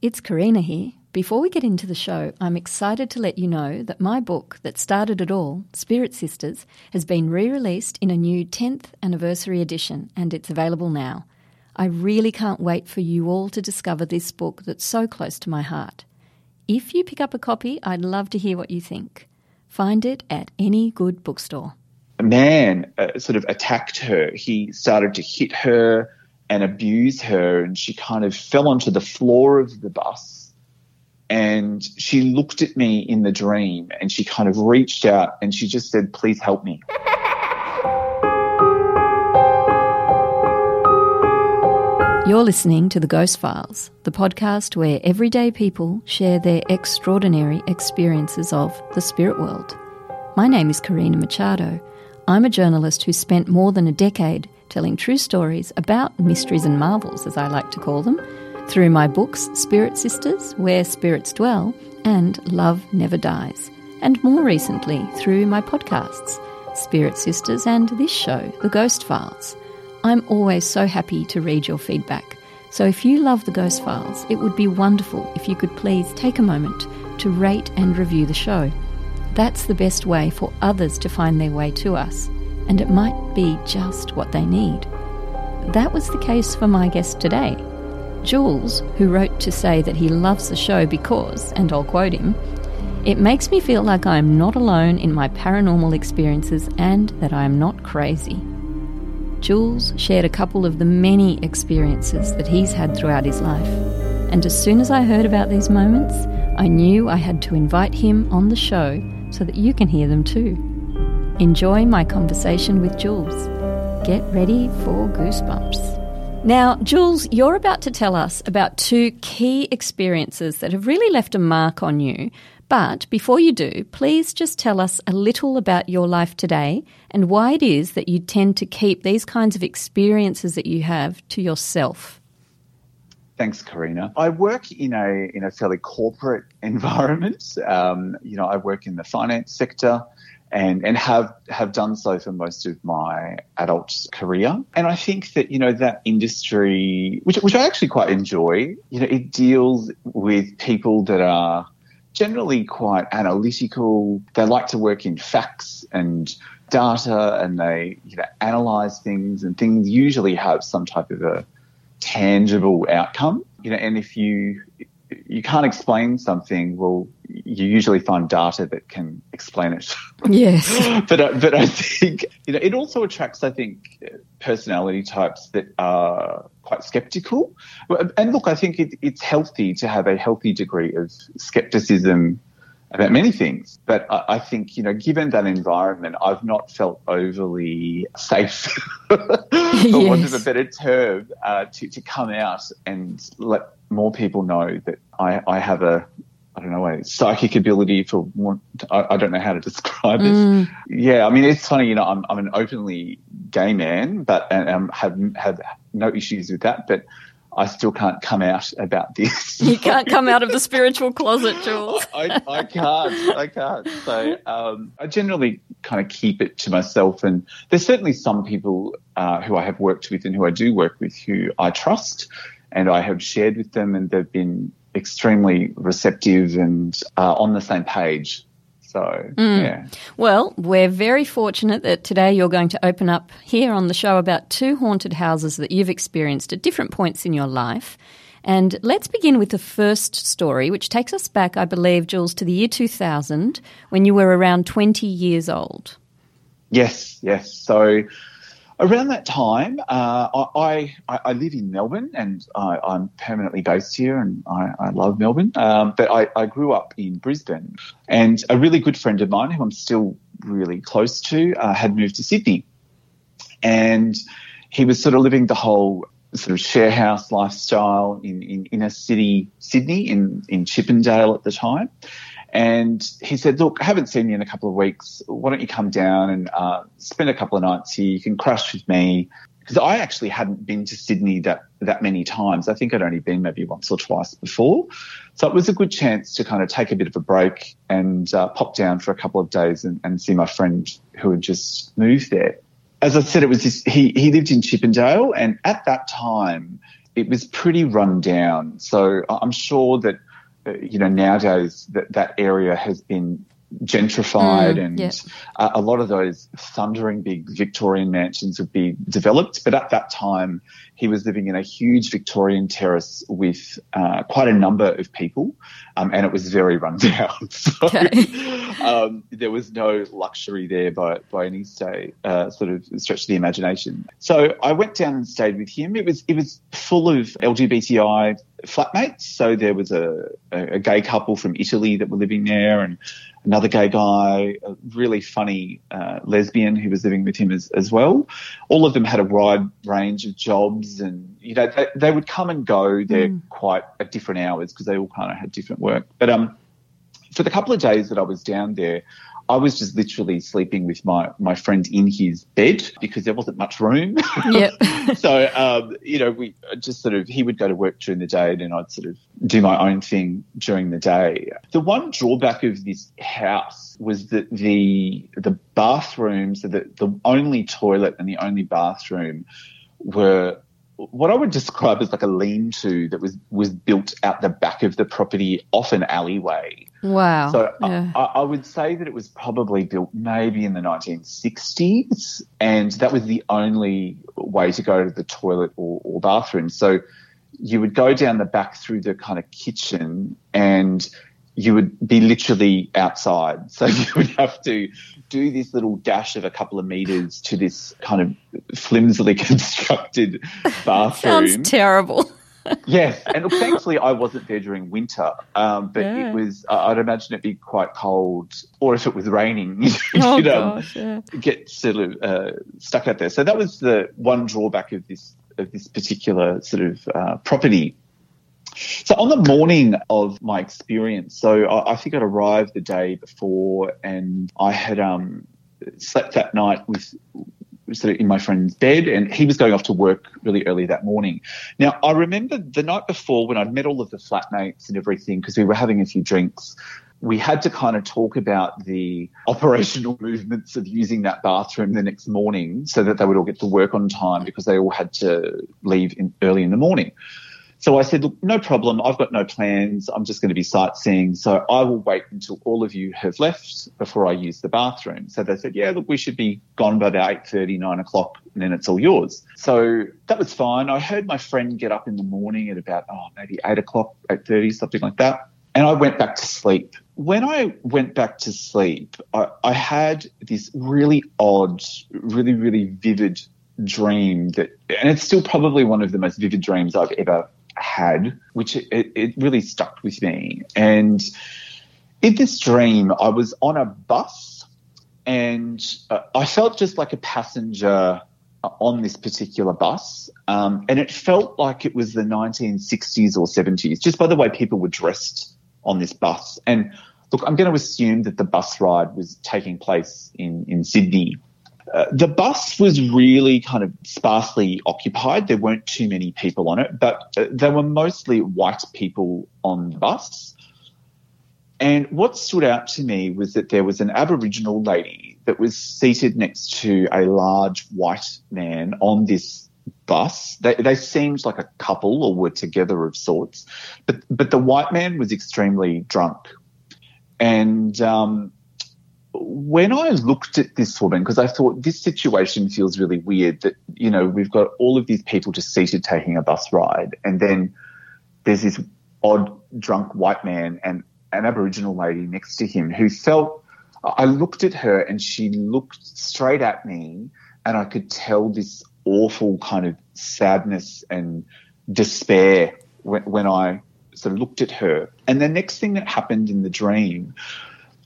It's Karina here. Before we get into the show, I'm excited to let you know that my book that started it all, Spirit Sisters, has been re-released in a new 10th anniversary edition and it's available now. I really can't wait for you all to discover this book that's so close to my heart. If you pick up a copy, I'd love to hear what you think. Find it at any good bookstore. A man uh, sort of attacked her. He started to hit her and abuse her, and she kind of fell onto the floor of the bus. And she looked at me in the dream and she kind of reached out and she just said, Please help me. You're listening to The Ghost Files, the podcast where everyday people share their extraordinary experiences of the spirit world. My name is Karina Machado. I'm a journalist who spent more than a decade telling true stories about mysteries and marvels, as I like to call them, through my books Spirit Sisters, Where Spirits Dwell, and Love Never Dies, and more recently through my podcasts, Spirit Sisters and this show, The Ghost Files. I'm always so happy to read your feedback. So if you love the Ghost Files, it would be wonderful if you could please take a moment to rate and review the show. That's the best way for others to find their way to us, and it might be just what they need. That was the case for my guest today. Jules, who wrote to say that he loves the show because, and I'll quote him, it makes me feel like I am not alone in my paranormal experiences and that I am not crazy. Jules shared a couple of the many experiences that he's had throughout his life. And as soon as I heard about these moments, I knew I had to invite him on the show so that you can hear them too. Enjoy my conversation with Jules. Get ready for goosebumps. Now, Jules, you're about to tell us about two key experiences that have really left a mark on you but before you do, please just tell us a little about your life today and why it is that you tend to keep these kinds of experiences that you have to yourself. Thanks, Karina. I work in a in a fairly corporate environment. Um, you know, I work in the finance sector and and have have done so for most of my adult career. And I think that you know that industry, which which I actually quite enjoy, you know, it deals with people that are generally quite analytical. They like to work in facts and data and they you know, analyze things and things usually have some type of a tangible outcome. You know, and if you you can't explain something, well, you usually find data that can explain it. Yes. but uh, but I think you know it also attracts I think personality types that are quite skeptical. And look, I think it, it's healthy to have a healthy degree of skepticism about many things. But I, I, think, you know, given that environment, I've not felt overly safe, for yes. want of a better term, uh, to, to come out and let more people know that I, I have a, I don't know, a psychic ability for more, I, I don't know how to describe mm. it. Yeah, I mean, it's funny, you know, I'm, I'm an openly gay man, but and um, have have no issues with that, but I still can't come out about this. You can't come out of the spiritual closet, Jules. I, I, can't. I can't. So um, I generally kind of keep it to myself. And there's certainly some people uh, who I have worked with and who I do work with who I trust and I have shared with them, and they've been extremely receptive and uh, on the same page. So, mm. yeah. Well, we're very fortunate that today you're going to open up here on the show about two haunted houses that you've experienced at different points in your life. And let's begin with the first story, which takes us back, I believe, Jules, to the year 2000 when you were around 20 years old. Yes, yes. So around that time, uh, I, I, I, live in Melbourne and I, am permanently based here and I, I love Melbourne. Um, but I, I, grew up in Brisbane and a really good friend of mine who I'm still really close to uh, had moved to Sydney. And he was sort of living the whole sort of share house lifestyle in, in inner city Sydney in, in Chippendale at the time. And he said, look, I haven't seen you in a couple of weeks. Why don't you come down and uh, spend a couple of nights here? You can crash with me. Because I actually hadn't been to Sydney that, that many times. I think I'd only been maybe once or twice before. So it was a good chance to kind of take a bit of a break and uh, pop down for a couple of days and, and see my friend who had just moved there. As I said, it was this, he, he lived in Chippendale and at that time it was pretty run down. So I'm sure that Uh, you know, nowadays that that area has been gentrified mm, and yeah. uh, a lot of those thundering big Victorian mansions would be developed. But at that time, he was living in a huge Victorian terrace with uh, quite a number of people, um, and it was very run down. so okay. um, there was no luxury there by, by any say, uh, sort of stretch of the imagination. So I went down and stayed with him. It was it was full of LGBTI flatmates. So there was a, a, gay couple from Italy that were living there, and another gay guy, a really funny uh, lesbian who was living with him as, as well. All of them had a wide range of jobs, and you know they, they would come and go there mm. quite at different hours because they all kind of had different work. But um, for the couple of days that I was down there, I was just literally sleeping with my, my friend in his bed because there wasn't much room. Yep. so, um, you know, we just sort of, he would go to work during the day and then I'd sort of do my own thing during the day. The one drawback of this house was that the, the bathrooms, so the, the only toilet and the only bathroom were what I would describe as like a lean-to that was was built out the back of the property off an alleyway. Wow. So yeah. I, I, would say that it was probably built maybe in the 1960s, and that was the only way to go to the toilet or, or bathroom. So you would go down the back through the kind of kitchen and you would be literally outside. So you would have to do this little dash of a couple of meters to this kind of flimsily constructed bathroom. Sounds terrible. Yes, and look, thankfully I wasn't there during winter, um, but yeah. it was. Uh, I'd imagine it'd be quite cold, or if it was raining, you oh, gosh, yeah. get sort of uh, stuck out there. So that was the one drawback of this of this particular sort of uh, property. So on the morning of my experience, so I, I think I'd arrived the day before, and I had um, slept that night with sort of in my friend's bed, and he was going off to work really early that morning. Now, I remember the night before when I'd met all of the flatmates and everything, because we were having a few drinks. We had to kind of talk about the operational movements of using that bathroom the next morning so that they would all get to work on time because they all had to leave in, early in the morning. So I said, look, no problem. I've got no plans. I'm just going to be sightseeing. So I will wait until all of you have left before I use the bathroom. So they said, yeah, look, we should be gone by about 8.30, 9 o'clock, and then it's all yours. So that was fine. I heard my friend get up in the morning at about, oh, maybe 8 o'clock, 8.30, something like that. And I went back to sleep. When I went back to sleep, I, I had this really odd, really, really vivid dream that, and it's still probably one of the most vivid dreams I've ever had, which it, it really stuck with me. And in this dream, I was on a bus and uh, I felt just like a passenger on this particular bus. Um, and it felt like it was the 1960s or 70s, just by the way people were dressed on this bus. And look, I'm going to assume that the bus ride was taking place in, in Sydney uh, the bus was really kind of sparsely occupied. There weren't too many people on it, but uh, there were mostly white people on the bus. And what stood out to me was that there was an Aboriginal lady that was seated next to a large white man on this bus. They, they seemed like a couple or were together of sorts, but but the white man was extremely drunk, and um, when I looked at this woman, because I thought this situation feels really weird that, you know, we've got all of these people just seated taking a bus ride, and then there's this odd drunk white man and an Aboriginal lady next to him who felt, I looked at her and she looked straight at me, and I could tell this awful kind of sadness and despair when, when I sort of looked at her. And the next thing that happened in the dream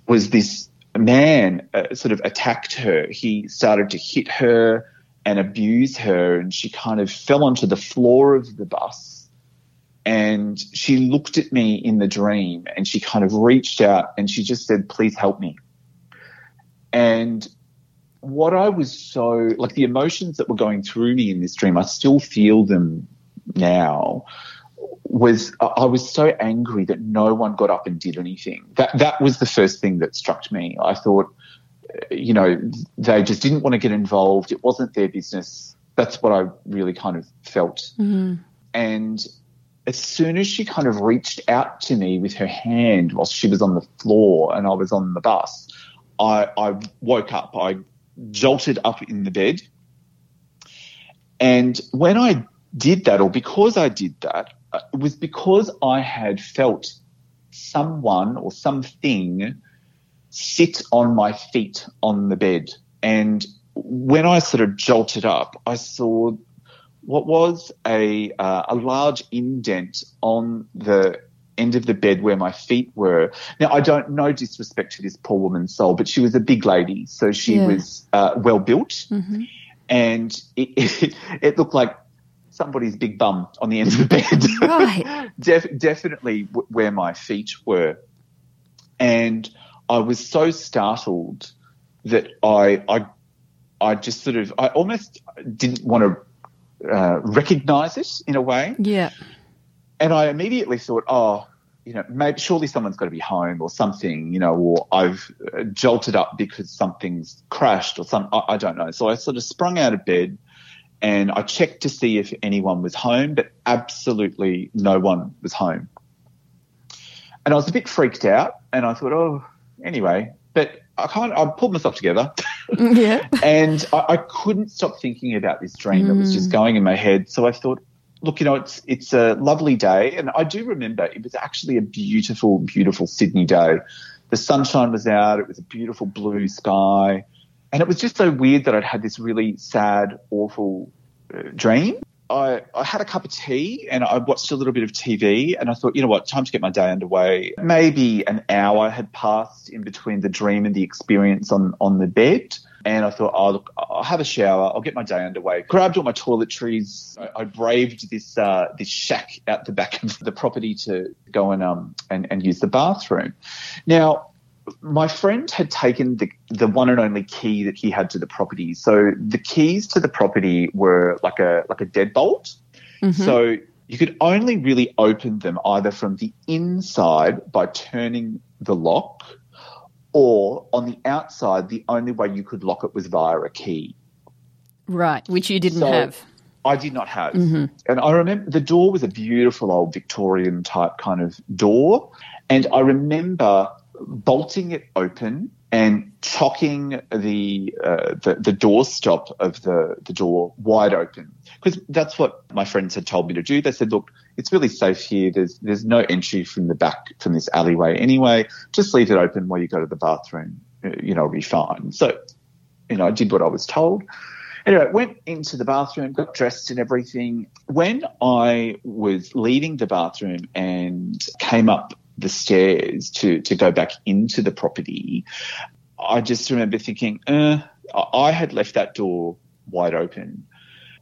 was this man uh, sort of attacked her. He started to hit her and abuse her. And she kind of fell onto the floor of the bus and she looked at me in the dream and she kind of reached out and she just said, please help me. And what I was so like the emotions that were going through me in this dream, I still feel them now. Was I was so angry that no one got up and did anything. That that was the first thing that struck me. I thought, you know, they just didn't want to get involved. It wasn't their business. That's what I really kind of felt. Mm-hmm. And as soon as she kind of reached out to me with her hand while she was on the floor and I was on the bus, I, I woke up. I jolted up in the bed. And when I did that, or because I did that, it was because I had felt someone or something sit on my feet on the bed. And when I sort of jolted up, I saw what was a uh, a large indent on the end of the bed where my feet were. Now I don't no disrespect to this poor woman's soul, but she was a big lady, so she Yeah. was uh, well built, Mm-hmm. and it, it, it looked like somebody's big bum on the end of the bed. Right. Def- definitely w- where my feet were, and I was so startled that I I I just sort of I almost didn't want to uh, recognize it in a way, Yeah. and I immediately thought, oh, you know, maybe surely someone's got to be home or something, you know, or I've uh, jolted up because something's crashed or some I, I don't know. So I sort of sprung out of bed and I checked to see if anyone was home, but absolutely no one was home. And I was a bit freaked out, and I thought, oh, anyway, but I of I pulled myself together. Yeah. and I, I couldn't stop thinking about this dream that was just mm. going in my head. So I thought, look, you know, it's it's a lovely day, and I do remember it was actually a beautiful, beautiful Sydney day. The sunshine was out. It was a beautiful blue sky, and it was just so weird that I'd had this really sad, awful uh, dream. I, I had a cup of tea and I watched a little bit of TV and I thought, you know what, time to get my day underway. Maybe an hour had passed in between the dream and the experience on, on the bed. And I thought, oh, look, I'll have a shower. I'll get my day underway. Grabbed all my toiletries. I, I braved this, uh, this shack out the back of the property to go and, um, and, and use the bathroom. Now, my friend had taken the, the one and only key that he had to the property. So the keys to the property were like a like a deadbolt. Mm-hmm. So you could only really open them either from the inside by turning the lock, or on the outside, the only way you could lock it was via a key. Right. Which you didn't So- have. I did not have. Mm-hmm. And I remember the door was a beautiful old Victorian type kind of door. And I remember bolting it open and chocking the uh, the, the doorstop of the, the door wide open. Because that's what my friends had told me to do. They said, look, it's really safe here. There's there's no entry from the back from this alleyway anyway. Just leave it open while you go to the bathroom. Uh, You know, it'll be fine. So, you know, I did what I was told. Anyway, went into the bathroom, got dressed and everything. When I was leaving the bathroom and came up the stairs to, to go back into the property, I just remember thinking, uh, I had left that door wide open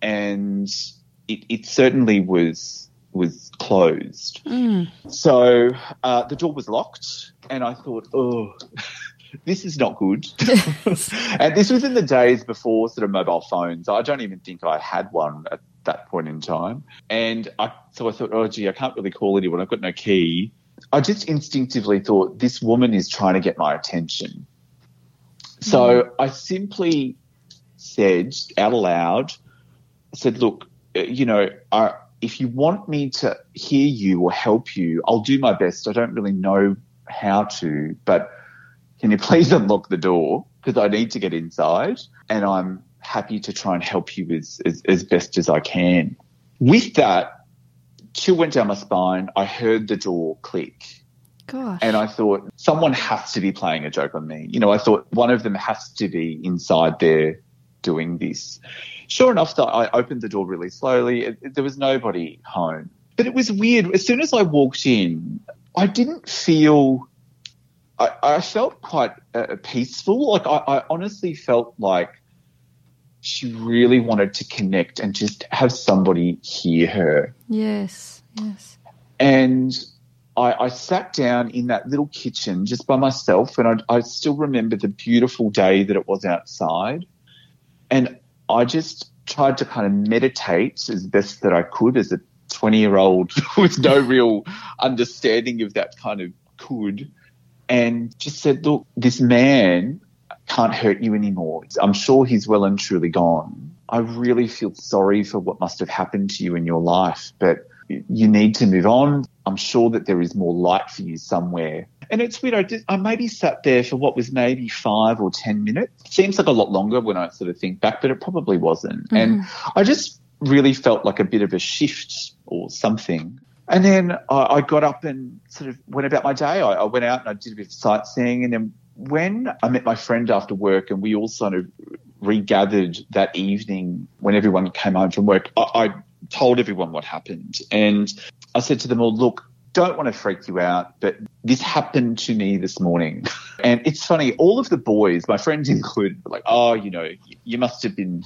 and it, it certainly was was closed. So uh, the door was locked, and I thought, oh, this is not good. and this was in the days before sort of mobile phones. I don't even think I had one at that point in time. And I, so I thought, oh, gee, I can't really call anyone. I've got no key. I just instinctively thought, this woman is trying to get my attention. So I simply said out aloud, said, look, uh, you know, I, if you want me to hear you or help you, I'll do my best. I don't really know how to, but can you please unlock the door? Because I need to get inside and I'm happy to try and help you as, as, as best as I can. With that, chill went down my spine. I heard the door click. Gosh. And I thought someone has to be playing a joke on me. You know, I thought one of them has to be inside there doing this. Sure enough, though, I opened the door really slowly. It, it- there was nobody home. But it was weird. As soon as I walked in, I didn't feel. I, I felt quite uh, peaceful. Like I, I honestly felt like she really wanted to connect and just have somebody hear her. Yes, yes. And I, I sat down in that little kitchen just by myself, and I, I still remember the beautiful day that it was outside. And I just tried to kind of meditate as best that I could as a 20 year old with no real understanding of that kind of could and just said, look, this man can't hurt you anymore. I'm sure he's well and truly gone. I really feel sorry for what must have happened to you in your life, but you need to move on. I'm sure that there is more light for you somewhere. And it's weird. I, did, I maybe sat there for what was maybe five or 10 minutes. Seems like a lot longer when I sort of think back, but it probably wasn't. Mm-hmm. And I just really felt like a bit of a shift or something. And then I, I got up and sort of went about my day. I, I, went out and I did a bit of sightseeing. And then when I met my friend after work and we all sort of regathered that evening when everyone came home from work, I, I told everyone what happened. And I said to them all, look, don't want to freak you out, but this happened to me this morning. And it's funny, all of the boys, my friends included, like, oh, you know, you must have been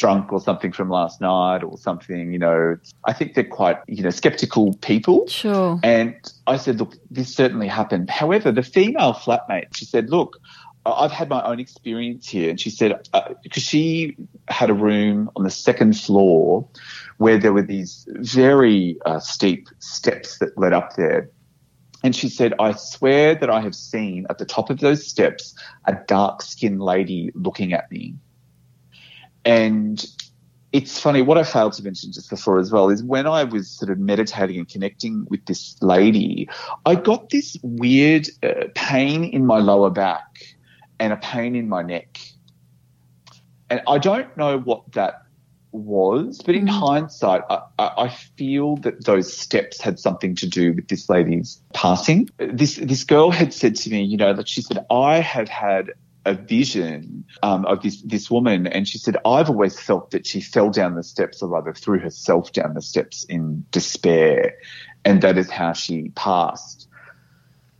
drunk or something from last night or something, you know. I think they're quite, you know, skeptical people. Sure. And I said, look, this certainly happened. However, the female flatmate, she said, look, I've had my own experience here. And she said, uh, because she had a room on the second floor where there were these very uh, steep steps that led up there. And she said, I swear that I have seen at the top of those steps a dark skinned lady looking at me. And it's funny, what I failed to mention just before as well is when I was sort of meditating and connecting with this lady, I got this weird uh, pain in my lower back and a pain in my neck. And I don't know what that was, but in mm. hindsight, I, I, feel that those steps had something to do with this lady's passing. This this girl had said to me, you know, that she said, I have had a vision um, of this this woman, and she said, "I've always felt that she fell down the steps, or rather threw herself down the steps in despair, and that is how she passed."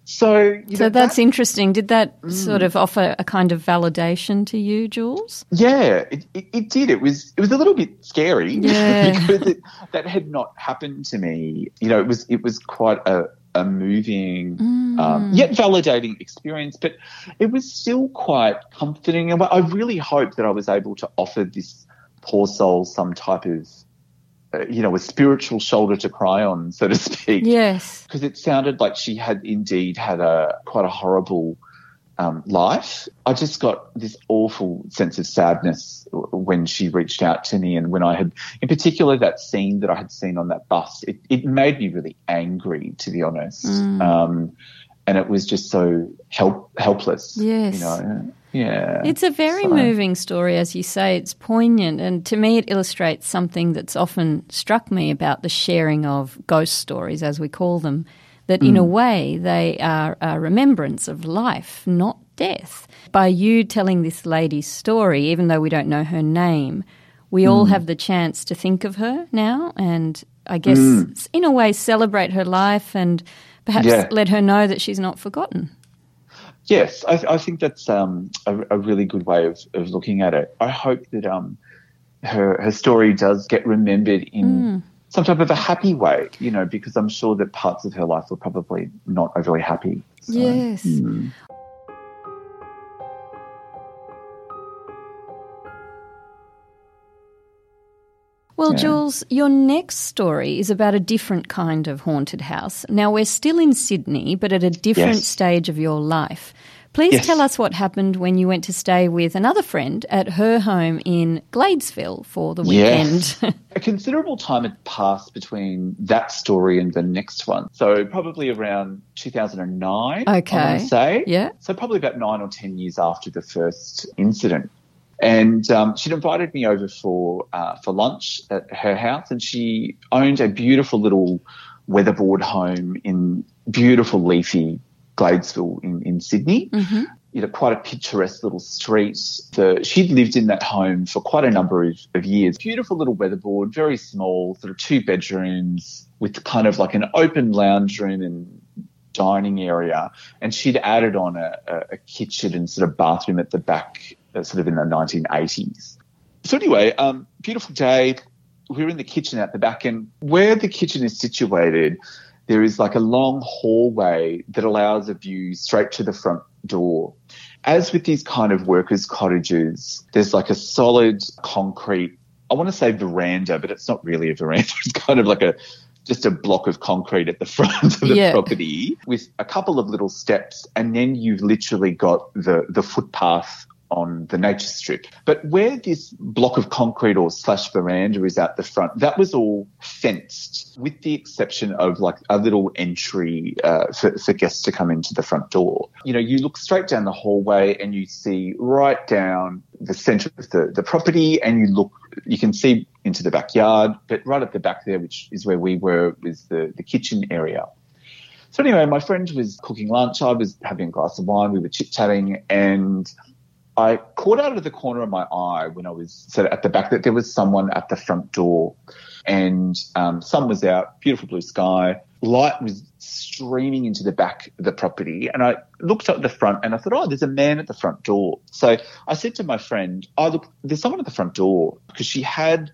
So, so know, that's that, interesting. Did that mm, sort of offer a kind of validation to you, Jules? Yeah, it, it, it did. It was it was a little bit scary yeah. because it, that had not happened to me. You know, it was it was quite a a moving, um, mm. um, yet validating experience, but it was still quite comforting. And I really hope that I was able to offer this poor soul some type of, uh, you know, a spiritual shoulder to cry on, so to speak. Yes. Because it sounded like she had indeed had a quite a horrible um, life. I just got this awful sense of sadness when she reached out to me, and when I had, in particular, that scene that I had seen on that bus. It, it made me really angry, to be honest. Mm. Um, and it was just so help helpless. Yes. You know? Yeah. It's a very so. moving story, as you say. It's poignant. And to me, it illustrates something that's often struck me about the sharing of ghost stories, as we call them that in a mm. way they are a remembrance of life, not death. By you telling this lady's story, even though we don't know her name, we mm. all have the chance to think of her now and I guess mm. in a way celebrate her life and perhaps yeah. let her know that she's not forgotten. Yes, I, I think that's um, a, a, really good way of, of, looking at it. I hope that um, her her story does get remembered in mm some type of a happy way, you know, because I'm sure that parts of her life were probably not overly happy. So, yes. Hmm. Well, yeah. Jules, your next story is about a different kind of haunted house. Now, we're still in Sydney, but at a different yes. stage of your life. Please yes. tell us what happened when you went to stay with another friend at her home in Gladesville for the weekend. Yes. a considerable time had passed between that story and the next one. So probably around 2009, okay. I want to say. Yeah. So probably about nine or 10 years after the first incident. And um, she'd invited me over for uh, for lunch at her house, and she owned a beautiful little weatherboard home in beautiful leafy Gladesville in, in Sydney. Mm-hmm. You know, quite a picturesque little street. The, she'd lived in that home for quite a number of, of years. Beautiful little weatherboard, very small, sort of two bedrooms with kind of like an open lounge room and dining area. And she'd added on a, a, kitchen and sort of bathroom at the back, sort of in the 1980s So anyway, um, beautiful day. We're in the kitchen at the back, and where the kitchen is situated, there is like a long hallway that allows a view straight to the front door. As with these kind of workers' cottages, there's like a solid concrete, I want to say veranda, but it's not really a veranda. It's kind of like a just a block of concrete at the front of the Yeah. property with a couple of little steps, and then you've literally got the the footpath on the nature strip. But where this block of concrete or slash veranda is at the front, that was all fenced, with the exception of like a little entry uh, for, for guests to come into the front door. You know, you look straight down the hallway and you see right down the centre of the, the property, and you look, you can see into the backyard, but right at the back there, which is where we were, was the, the kitchen area. So anyway, my friend was cooking lunch. I was having a glass of wine. We were chit chatting, and I caught out of the corner of my eye when I was sort of at the back that there was someone at the front door, and um, sun was out, beautiful blue sky, light was streaming into the back of the property, and I looked up the front and I thought, oh, there's a man at the front door. So I said to my friend, oh, look, there's someone at the front door because she had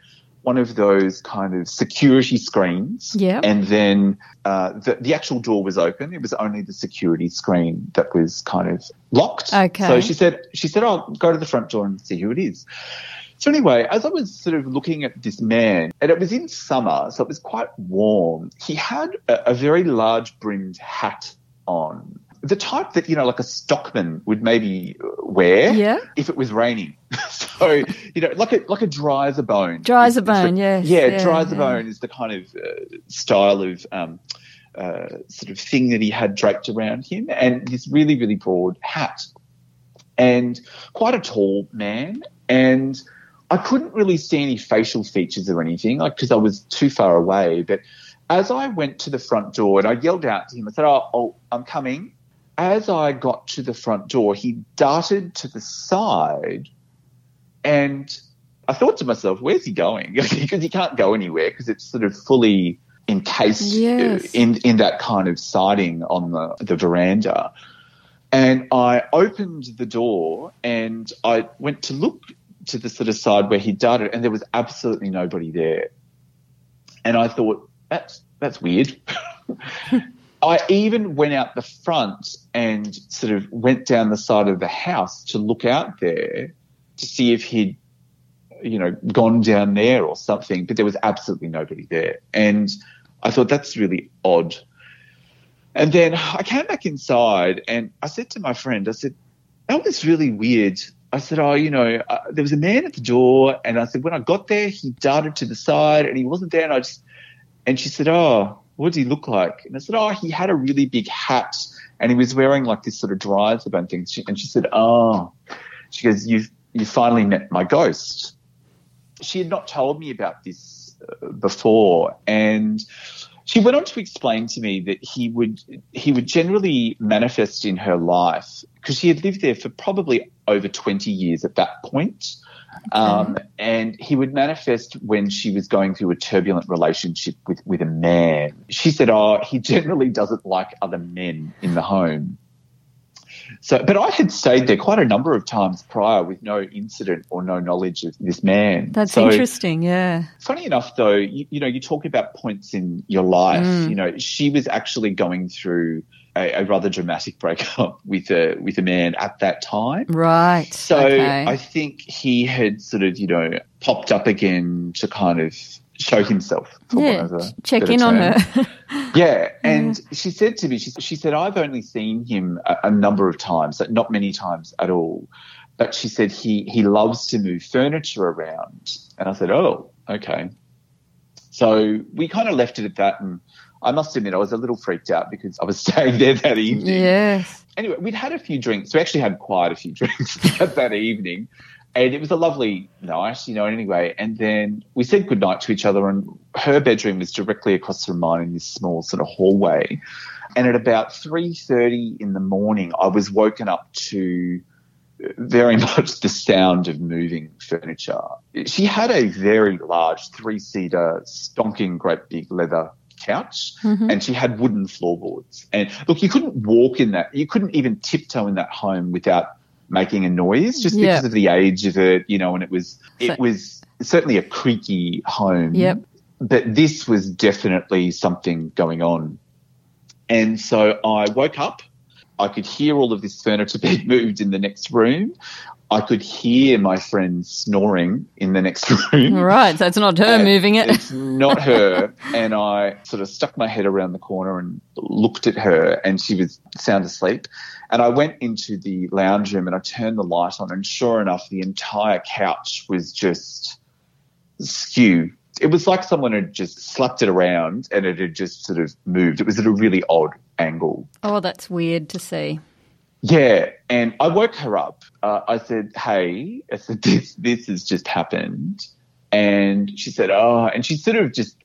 one of those kind of security screens. Yeah. And then uh, the, the actual door was open. It was only the security screen that was kind of locked. Okay. So she said, she said, oh, go to the front door and see who it is. So anyway, as I was sort of looking at this man, and it was in summer, so it was quite warm, he had a, a very large brimmed hat on. The type that, you know, like a stockman would maybe wear Yeah. if it was raining. so, you know, like a, like a Driza-Bone. Dry as a bone, yes. Yeah, Yeah, Driza-Bone is the kind of uh, style of um, uh, sort of thing that he had draped around him, and this really, really broad hat, and quite a tall man, and I couldn't really see any facial features or anything, like because I was too far away. But as I went to the front door and I yelled out to him, I said, "Oh, oh I'm coming." As I got to the front door, he darted to the side, and I thought to myself, "Where's he going?" because he can't go anywhere because it's sort of fully encased uh, Yes. in in that kind of siding on the the veranda. And I opened the door and I went to look to the sort of side where he darted, and there was absolutely nobody there. And I thought, that's that's weird. I even went out the front and sort of went down the side of the house to look out there to see if he'd, you know, gone down there or something, but there was absolutely nobody there. And I thought that's really odd. And then I came back inside and I said to my friend, I said, that was really weird. I said, oh, you know, uh, there was a man at the door. And I said, when I got there, he darted to the side and he wasn't there. And I just, and she said, oh, what did he look like? And I said, oh, he had a really big hat and he was wearing like this sort of dry bone thing. She, and she said, oh, she goes, you've, you finally met my ghost. She had not told me about this uh, before. And she went on to explain to me that he would he would generally manifest in her life because she had lived there for probably over 20 years at that point. Um, and he would manifest when she was going through a turbulent relationship with, with a man. She said, Oh, he generally doesn't like other men in the home. So, but I had stayed there quite a number of times prior with no incident or no knowledge of this man. That's So- interesting, yeah. Funny enough, though, you, you know, you talk about points in your life. Mm. You know, she was actually going through a, a rather dramatic breakup with a with a man at that time. Right. So okay. I think he had sort of, you know, popped up again to kind of show himself. Yeah, want of a check in on her. Yeah, and she said to me, she, she said, I've only seen him a, a number of times, not many times at all. But she said he, he loves to move furniture around. And I said, oh, okay. So we kind of left it at that. And I must admit, I was a little freaked out because I was staying there that evening yes. anyway, we'd had a few drinks. We actually had quite a few drinks that evening. And it was a lovely night, you know, anyway. And then we said goodnight to each other, and her bedroom was directly across from mine in this small sort of hallway. And at about 3.30 in the morning, I was woken up to very much the sound of moving furniture. She had a very large three-seater, stonking great big leather couch Mhm. and she had wooden floorboards. And look, you couldn't walk in that. You couldn't even tiptoe in that home without making a noise just because of the age of it, you know, and it was it So- was certainly a creaky home. Yep. But this was definitely something going on. And so I woke up. I could hear all of this furniture being moved in the next room. I could hear my friend snoring in the next room. Right, so it's not her moving it. It's not her. and I sort of stuck my head around the corner and looked at her, and she was sound asleep. And I went into the lounge room and I turned the light on, and sure enough, the entire couch was just skew. It was like someone had just slapped it around and it had just sort of moved. It was at a really odd angle. Oh, that's weird to see. Yeah, and I woke her up. Uh, I said, "Hey," I said, "This this has just happened," and she said, "Oh," and she sort of just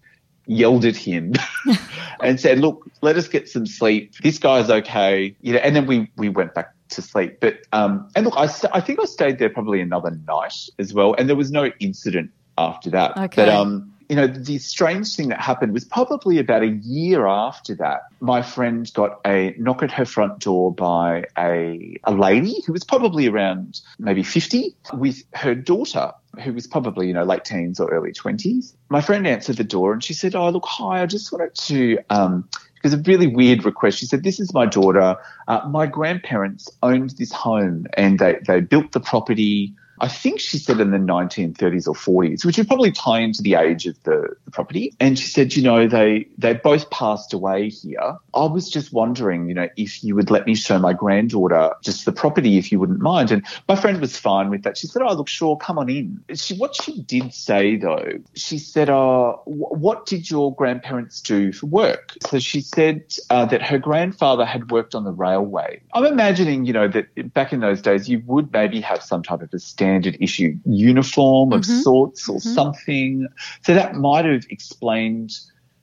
yelled at him and said, "Look, let us get some sleep. This guy's okay." You know, and then we we went back to sleep. But um, and look, I st- I think I stayed there probably another night as well, and there was no incident after that. Okay. But um, you know, the strange thing that happened was probably about a year after that. My friend got a knock at her front door by a, a lady who was probably around maybe 50 with her daughter who was probably, you know, late teens or early 20s. My friend answered the door and she said, Oh, look, hi, I just wanted to, um, because a really weird request. She said, This is my daughter. Uh, my grandparents owned this home and they, they built the property. I think she said in the 1930s or 40s, which would probably tie into the age of the, the property. And she said, you know, they, they both passed away here. I was just wondering, you know, if you would let me show my granddaughter just the property, if you wouldn't mind. And my friend was fine with that. She said, oh, look, sure, come on in. She, what she did say though, she said, wh- what did your grandparents do for work? So she said uh, that her grandfather had worked on the railway. I'm imagining, you know, that back in those days, you would maybe have some type of a standard issue uniform of Mhm. sorts or something. So that might have explained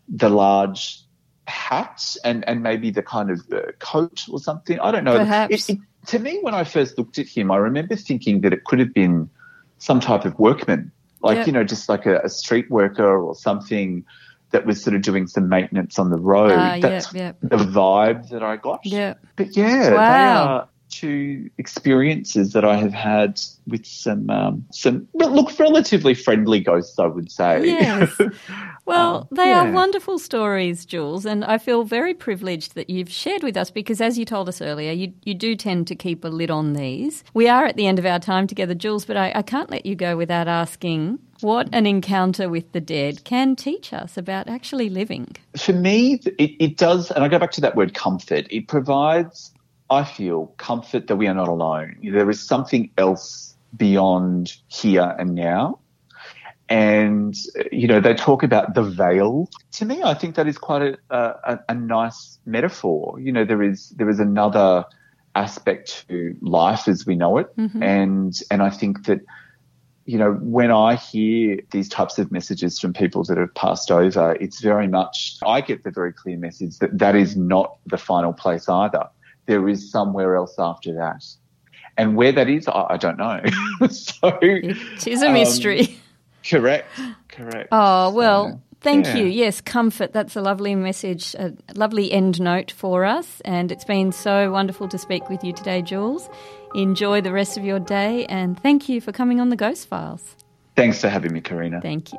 the large hat and, and maybe the kind of uh, coat or something. I don't know. Perhaps. It, it, to me, when I first looked at him, I remember thinking that it could have been some type of workman, like, Yep. you know, just like a, a street worker or something that was sort of doing some maintenance on the road. Yep, That's yep. the vibe that I got. Yeah. But yeah, they Wow. are two experiences that I have had with some um, some look relatively friendly ghosts, I would say. Yes. Well, Um, they are wonderful stories, Jules, and I feel very privileged that you've shared with us because, as you told us earlier, you, you do tend to keep a lid on these. We are at the end of our time together, Jules, but I, I can't let you go without asking what an encounter with the dead can teach us about actually living. For me, it, it does, and I go back to that word comfort. It provides, I feel, comfort that we are not alone. There is something else beyond here and now. And, you know, they talk about the veil. To me, I think that is quite a, a, a nice metaphor. You know, there is, there is another aspect to life as we know it. Mm-hmm. And, and I think that, you know, when I hear these types of messages from people that have passed over, it's very much, I get the very clear message that that is not the final place either. There is somewhere else after that. And where that is, I, I don't know. so, It is a um, mystery. correct, correct. Oh, well, So, thank yeah. you. Yes, comfort. That's a lovely message, a lovely end note for us. And it's been so wonderful to speak with you today, Jules. Enjoy the rest of your day. And thank you for coming on the Ghost Files. Thanks for having me, Karina. Thank you.